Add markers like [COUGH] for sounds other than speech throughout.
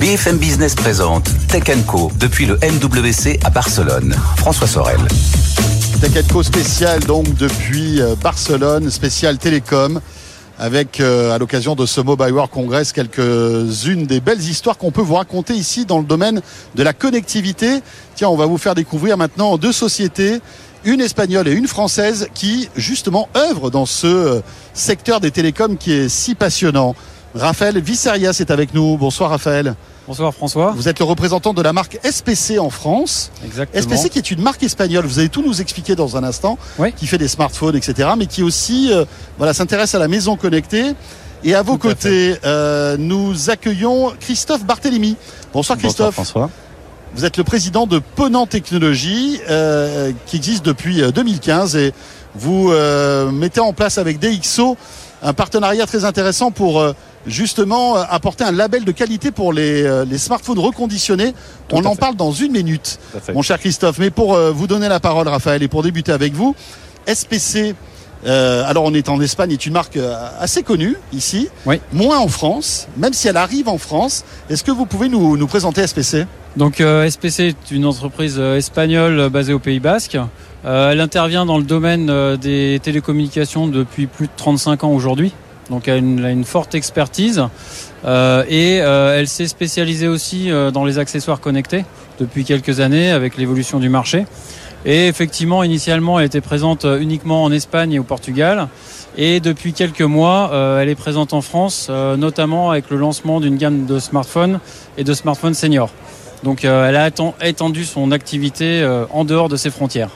BFM Business présente Tech Co depuis le MWC à Barcelone. François Sorel. Tech Co spécial donc depuis euh, Barcelone, spécial télécom avec euh, à l'occasion de ce Mobile World Congress quelques-unes des belles histoires qu'on peut vous raconter ici dans le domaine de la connectivité. Tiens, on va vous faire découvrir maintenant deux sociétés, une espagnole et une française qui justement œuvrent dans ce euh, secteur des télécoms qui est si passionnant. Raphaël Visserias est avec nous. Bonsoir Raphaël. Bonsoir François. Vous êtes le représentant de la marque SPC en France. Exactement. SPC qui est une marque espagnole, vous allez tout nous expliquer dans un instant, Oui. qui fait des smartphones, etc. Mais qui aussi euh, voilà, s'intéresse à la maison connectée. Et à vos Tout à côtés, euh, nous accueillons Christophe Barthélémy. Bonsoir Christophe. François. Vous êtes le président de Ponant Technologies, euh, qui existe depuis euh, 2015 et vous euh, mettez en place avec DxO un partenariat très intéressant pour euh, justement euh, apporter un label de qualité pour les, euh, les smartphones reconditionnés. Tout On en fait. parle dans une minute, mon cher Christophe. Mais pour euh, vous donner la parole, Raphaël, et pour débuter avec vous, SPC. euh, alors on est en Espagne, est une marque assez connue ici, Oui. moins en France, même si elle arrive en France. Est-ce que vous pouvez nous, nous présenter SPC Donc euh, SPC est une entreprise espagnole basée au Pays Basque. Euh, elle intervient dans le domaine des télécommunications depuis plus de 35 ans aujourd'hui. Donc elle a une, forte expertise Euh, et euh, elle s'est spécialisée aussi euh, dans les accessoires connectés depuis quelques années avec l'évolution du marché. Et effectivement, initialement, elle était présente uniquement en Espagne et au Portugal. Et depuis quelques mois, elle est présente en France, notamment avec le lancement d'une gamme de smartphones et de smartphones seniors. Donc elle a étendu son activité en dehors de ses frontières.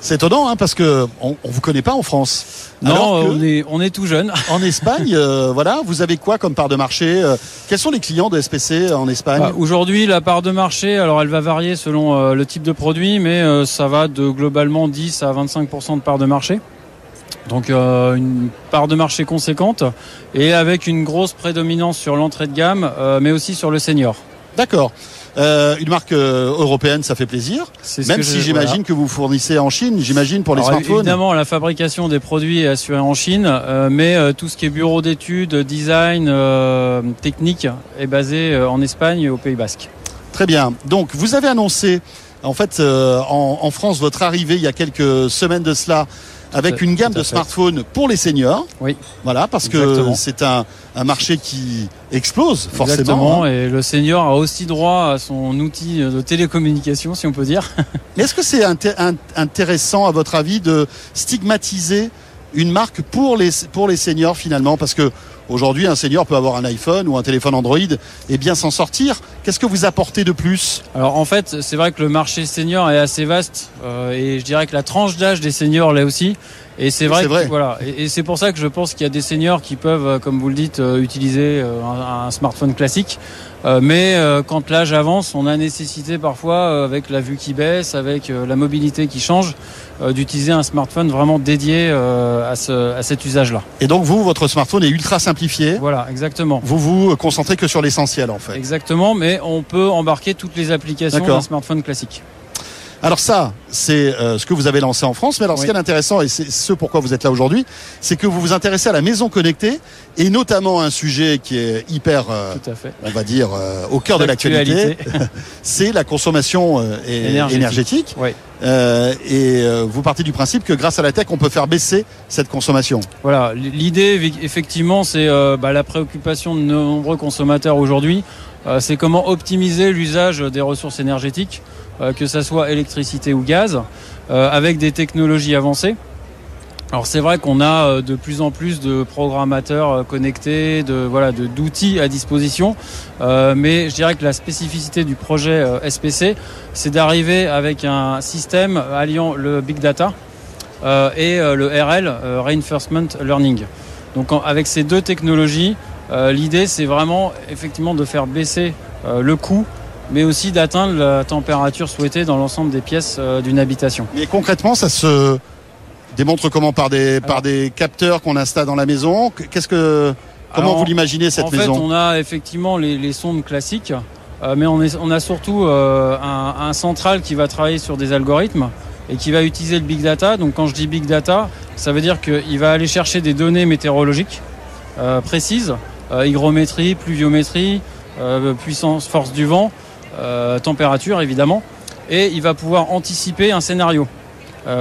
C'est étonnant hein, parce que on, on vous connaît pas en France. Non, Alors on, est, on est tout jeune. [LAUGHS] en Espagne, euh, voilà, vous avez quoi comme part de marché euh, Quels sont les clients de SPC en Espagne Bah, Aujourd'hui, la part de marché, alors elle va varier selon euh, le type de produit, mais euh, ça va de globalement 10 à 25% de part de marché. Donc euh, une part de marché conséquente et avec une grosse prédominance sur l'entrée de gamme, euh, mais aussi sur le senior. D'accord. Euh, une marque euh, européenne, ça fait plaisir. Même si j'imagine voilà. que vous fournissez en Chine, j'imagine pour les Alors, smartphones. Évidemment, la fabrication des produits est assurée en Chine, euh, mais euh, tout ce qui est bureau d'études, design, technique est basé en Espagne et au Pays Basque. Très bien. Donc, vous avez annoncé, en fait, en, en France, votre arrivée il y a quelques semaines de cela, avec une gamme de smartphones pour les seniors. Oui. Voilà, parce que c'est un, un marché qui explose forcément. Exactement, et le senior a aussi droit à son outil de télécommunication, si on peut dire. Mais est-ce que c'est inté- in- intéressant, à votre avis, de stigmatiser une marque pour les, pour les seniors finalement Parce que aujourd'hui, un senior peut avoir un iPhone ou un téléphone Android et bien s'en sortir. Qu'est-ce que vous apportez de plus? Alors en fait, c'est vrai que le marché senior est assez vaste, euh, et je dirais que la tranche d'âge des seniors l'est aussi. Et c'est vrai, c'est que- vrai. voilà. Et, et c'est pour ça que je pense qu'il y a des seniors qui peuvent, euh, comme vous le dites, euh, utiliser euh, un, un smartphone classique. Euh, mais euh, quand l'âge avance, on a nécessité parfois, euh, avec la vue qui baisse, avec euh, la mobilité qui change, euh, d'utiliser un smartphone vraiment dédié euh, à, ce, à cet usage-là. Et donc vous, votre smartphone est ultra simplifié. Voilà, exactement. Vous vous concentrez que sur l'essentiel en fait. Exactement, mais on peut embarquer toutes les applications d'un smartphone classique. Alors ça, c'est euh, ce que vous avez lancé en France. Mais alors ce qui est intéressant, et c'est ce pourquoi vous êtes là aujourd'hui, c'est que vous vous intéressez à la maison connectée et notamment un sujet qui est hyper, euh, Tout à fait. on va dire, euh, au cœur de l'actualité, [LAUGHS] c'est la consommation euh, Énergétique. énergétique. Oui. Euh, et euh, vous partez du principe que grâce à la tech, on peut faire baisser cette consommation. Voilà, l'idée eff- effectivement, c'est euh, bah, la préoccupation de nombreux consommateurs aujourd'hui. Euh, c'est comment optimiser l'usage des ressources énergétiques, que ça soit électricité ou gaz, euh, avec des technologies avancées. Alors c'est vrai qu'on a euh, de plus en plus de programmateurs euh, connectés, de voilà, de- d'outils à disposition, Euh, mais je dirais que la spécificité du projet euh, SPC, c'est d'arriver avec un système alliant le big data euh, et euh, le RL, euh, Reinforcement Learning. Donc avec ces deux technologies, euh, l'idée c'est vraiment effectivement de faire baisser euh, le coût, mais aussi d'atteindre la température souhaitée dans l'ensemble des pièces euh, d'une habitation. Mais concrètement, ça se démontre comment par des par des capteurs qu'on installe dans la maison. Qu'est-ce que comment Alors, vous l'imaginez cette en maison? fait, on a effectivement les, les sondes classiques, euh, mais on, est- on a surtout euh, un, un central qui va travailler sur des algorithmes et qui va utiliser le big data. Donc quand je dis big data, ça veut dire qu'il va aller chercher des données météorologiques euh, précises, hygrométrie, pluviométrie, puissance, force du vent, température évidemment, et il va pouvoir anticiper un scénario.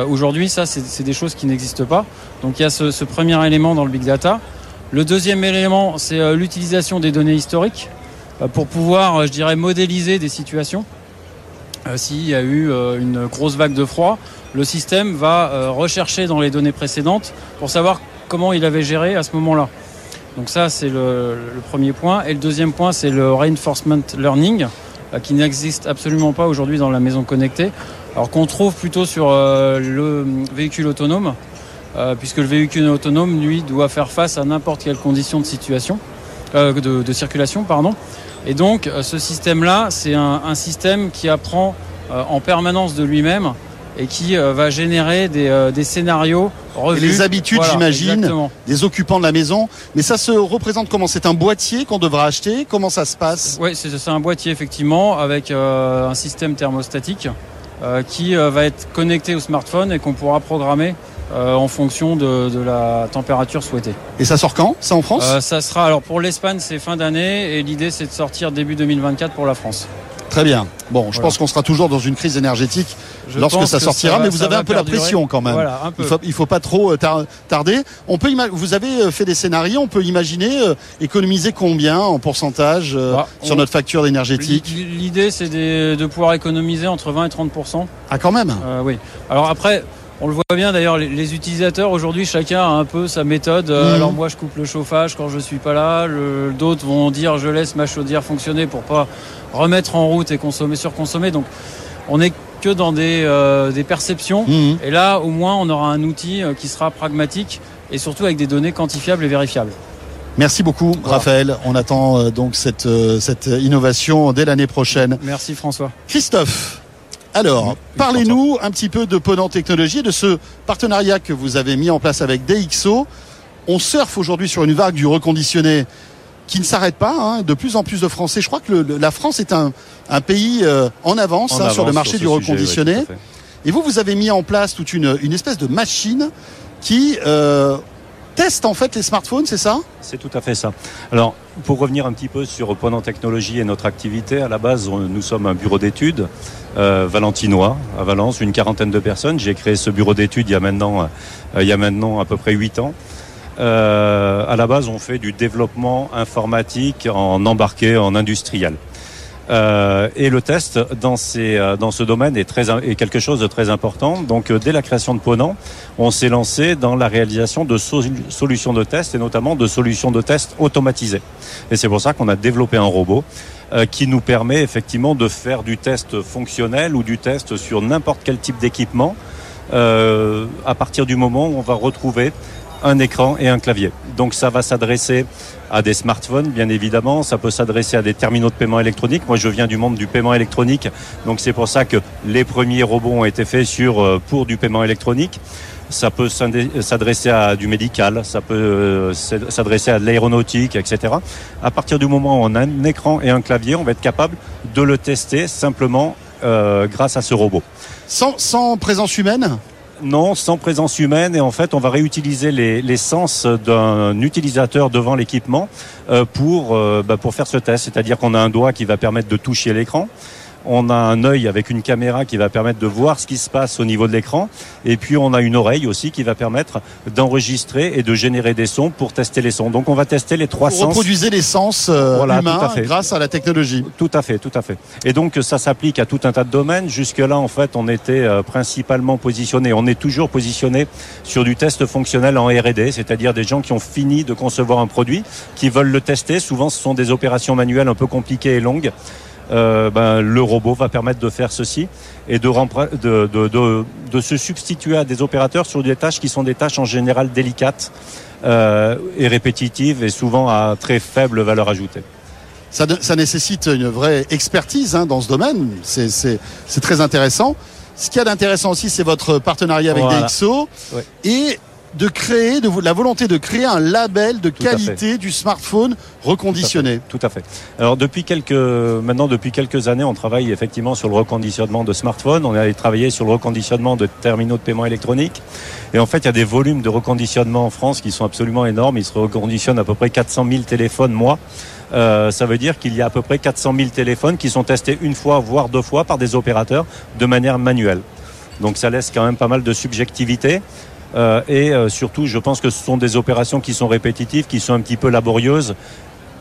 Aujourd'hui, ça, c'est des choses qui n'existent pas. Donc il y a ce, premier élément dans le big data. Le deuxième élément, c'est l'utilisation des données historiques pour pouvoir, je dirais, modéliser des situations. S'il y a eu une grosse vague de froid, le système va euh, rechercher dans les données précédentes pour savoir comment il avait géré à ce moment-là. Donc ça, c'est le, premier point. Et le deuxième point, c'est le reinforcement learning, euh, qui n'existe absolument pas aujourd'hui dans la maison connectée. Alors qu'on trouve plutôt sur euh, le véhicule autonome, puisque le véhicule autonome, lui, doit faire face à n'importe quelle condition de situation, de, circulation, pardon. Et donc, ce système-là, c'est un, système qui apprend en permanence de lui-même et qui euh, va générer des, euh, des scénarios revus. Et les habitudes, j'imagine, des occupants de la maison. Mais ça se représente comment? C'est un boîtier qu'on devra acheter? Comment ça se passe? Oui, c'est un boîtier effectivement avec euh, un système thermostatique qui va être connecté au smartphone et qu'on pourra programmer en fonction de, de, la température souhaitée. Et ça sort quand? Ça en France? Ça sera alors pour l'Espagne c'est fin d'année et l'idée c'est de sortir début 2024 pour la France. Très bien. Bon, je pense qu'on sera toujours dans une crise énergétique lorsque ça sortira, mais vous avez un peu la pression quand même. Il faut, faut pas trop euh, tarder. On peut vous avez euh, fait des scénarios, on peut imaginer euh, économiser combien en pourcentage bah, sur notre facture énergétique L'idée, c'est de, pouvoir économiser entre 20 et 30% Ah, quand même. oui. Alors après. On le voit bien d'ailleurs, les, utilisateurs aujourd'hui, chacun a un peu sa méthode. Mhm. Alors moi, je coupe le chauffage quand je suis pas là. D'autres vont dire, je laisse ma chaudière fonctionner pour pas remettre en route et consommer, surconsommer. Donc, on n'est que dans des, euh, perceptions. Mhm. Et là, au moins, on aura un outil euh, qui sera pragmatique et surtout avec des données quantifiables et vérifiables. Merci beaucoup, Raphaël. On attend euh, donc cette, cette innovation dès l'année prochaine. Merci, François. Christophe. Alors, parlez-nous un petit peu de Ponant Technologies, de ce partenariat que vous avez mis en place avec DxO. On surfe aujourd'hui sur une vague du reconditionné qui ne s'arrête pas. Hein. De plus en plus de Français. Je crois que la France est un, pays euh, en avance, hein, sur le marché du reconditionné. Et vous, vous avez mis en place toute une, espèce de machine qui euh, teste en fait les smartphones, c'est ça C'est tout à fait ça. Alors, pour revenir un petit peu sur Ponant Technologies et notre activité, à la base, nous sommes un bureau d'études euh, valentinois à Valence, une quarantaine de personnes. J'ai créé ce bureau d'études il y a maintenant, il y a maintenant à peu près huit ans. Euh, à la base, on fait du développement informatique en embarqué, en industriel. Euh, et le test dans, ces, euh, dans ce domaine est, très, est quelque chose de très important. Donc, euh, dès la création de Ponant, on s'est lancé dans la réalisation de solutions de test et notamment de solutions de test automatisées. Et c'est pour ça qu'on a développé un robot qui nous permet effectivement de faire du test fonctionnel ou du test sur n'importe quel type d'équipement à partir du moment où on va retrouver un écran et un clavier. Donc ça va s'adresser à des smartphones, bien évidemment. Ça peut s'adresser à des terminaux de paiement électronique. Moi, je viens du monde du paiement électronique, donc c'est pour ça que les premiers robots ont été faits sur euh, pour du paiement électronique. Ça peut s'adresser à du médical, ça peut euh, s'adresser à de l'aéronautique, etc. À partir du moment où on a un écran et un clavier, on va être capable de le tester simplement euh, grâce à ce robot. Sans, sans présence humaine? Non, sans présence humaine et en fait on va réutiliser les, sens d'un utilisateur devant l'équipement euh, pour, euh, bah, pour faire ce test. C'est-à-dire qu'on a un doigt qui va permettre de toucher l'écran on a un œil avec une caméra qui va permettre de voir ce qui se passe au niveau de l'écran. Et puis on a une oreille aussi qui va permettre d'enregistrer et de générer des sons pour tester les sons. Donc on va tester les trois sens. Reproduisez les sens euh, humains grâce à la technologie. Tout à fait, tout à fait. Et donc ça s'applique à tout un tas de domaines. Jusque là en fait on était euh, principalement positionné, on est toujours positionné sur du test fonctionnel en R&D, c'est-à-dire des gens qui ont fini de concevoir un produit, qui veulent le tester. Souvent ce sont des opérations manuelles un peu compliquées et longues. Euh, ben, le robot va permettre de faire ceci et de, de, de, de, se substituer à des opérateurs sur des tâches qui sont des tâches en général délicates euh, et répétitives et souvent à très faible valeur ajoutée. Ça, ça nécessite une vraie expertise hein, dans ce domaine. C'est très intéressant. Ce qu'il y a d'intéressant aussi, c'est votre partenariat avec DxO. Et de créer, de la volonté de créer un label de qualité du smartphone reconditionné. Tout à, fait. Alors depuis quelques, maintenant depuis quelques années, on travaille effectivement sur le reconditionnement de smartphones. On a travaillé sur le reconditionnement de terminaux de paiement électronique. Et en fait, il y a des volumes de reconditionnement en France qui sont absolument énormes. Ils se reconditionnent à peu près 400 000 téléphones mois. euh, ça veut dire qu'il y a à peu près 400 000 téléphones qui sont testés une fois, voire deux fois par des opérateurs de manière manuelle. Donc ça laisse quand même pas mal de subjectivité. Euh, et euh, surtout, je pense que ce sont des opérations qui sont répétitives, qui sont un petit peu laborieuses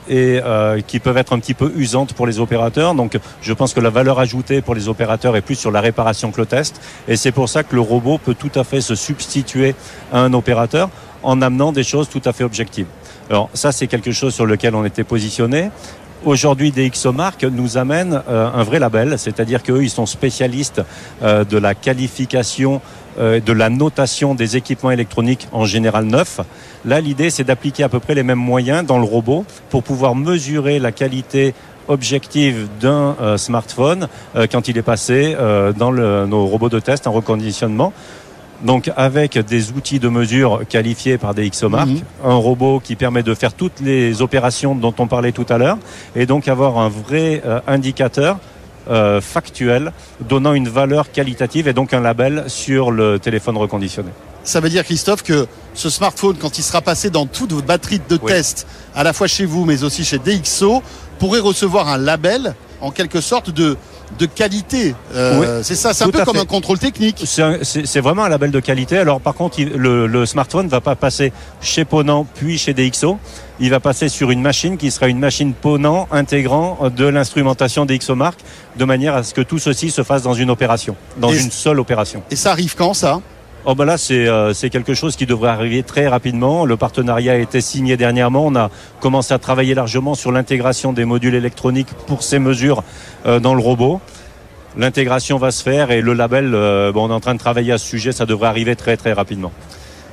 et euh, qui peuvent être un petit peu usantes pour les opérateurs. Donc je pense que la valeur ajoutée pour les opérateurs est plus sur la réparation que le test. Et c'est pour ça que le robot peut tout à fait se substituer à un opérateur en amenant des choses tout à fait objectives. Alors ça, c'est quelque chose sur lequel on était positionné. Aujourd'hui, DxOMark nous amène euh, un vrai label, c'est-à-dire qu'eux, ils sont spécialistes euh, de la qualification, euh, de la notation des équipements électroniques en général neufs. Là, l'idée, c'est d'appliquer à peu près les mêmes moyens dans le robot pour pouvoir mesurer la qualité objective d'un smartphone quand il est passé dans nos robots de test en reconditionnement. Donc avec des outils de mesure qualifiés par des XOMark, Mhm. un robot qui permet de faire toutes les opérations dont on parlait tout à l'heure, et donc avoir un vrai euh, indicateur euh, factuel donnant une valeur qualitative et donc un label sur le téléphone reconditionné. Ça veut dire, Christophe, que ce smartphone, quand il sera passé dans toute votre batterie de Oui. tests, à la fois chez vous, mais aussi chez DxO, pourrait recevoir un label, en quelque sorte, de, de qualité. Euh, C'est ça, c'est un peu comme fait. un contrôle technique. C'est vraiment un label de qualité. Alors par contre, il- le, le smartphone ne va pas passer chez Ponant puis chez DxO. Il va passer sur une machine qui sera une machine Ponant intégrant de l'instrumentation DxOMark de manière à ce que tout ceci se fasse dans une opération, dans Et une seule opération. Et ça arrive quand, ça? Oh ben là, c'est euh, quelque chose qui devrait arriver très rapidement. Le partenariat a été signé dernièrement. On a commencé à travailler largement sur l'intégration des modules électroniques pour ces mesures euh, dans le robot. L'intégration va se faire et le label, euh, bon, on est en train de travailler à ce sujet. Ça devrait arriver très très rapidement.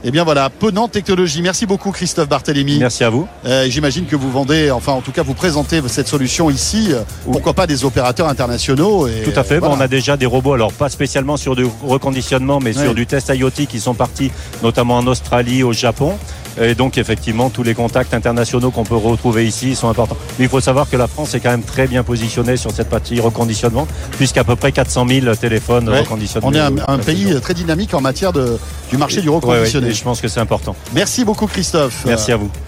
Eh bien voilà, Ponant Technologie. Merci beaucoup, Christophe Barthélémy. Merci à vous. Euh, J'imagine que vous vendez, enfin en tout cas vous présentez cette solution ici, euh, pourquoi pas des opérateurs internationaux. Et, Tout à fait. Bon, on a déjà des robots, alors pas spécialement sur du reconditionnement, mais Oui. sur du test IoT qui sont partis notamment en Australie, au Japon. Et donc effectivement, tous les contacts internationaux qu'on peut retrouver ici sont importants. Mais il faut savoir que la France est quand même très bien positionnée sur cette partie reconditionnement, puisqu'à peu près 400 000 téléphones Ouais. reconditionnés. On est un, un pays très dynamique en matière de, du marché du Ouais, ouais, reconditionné. et je pense que c'est important. Merci beaucoup Christophe. Merci à vous.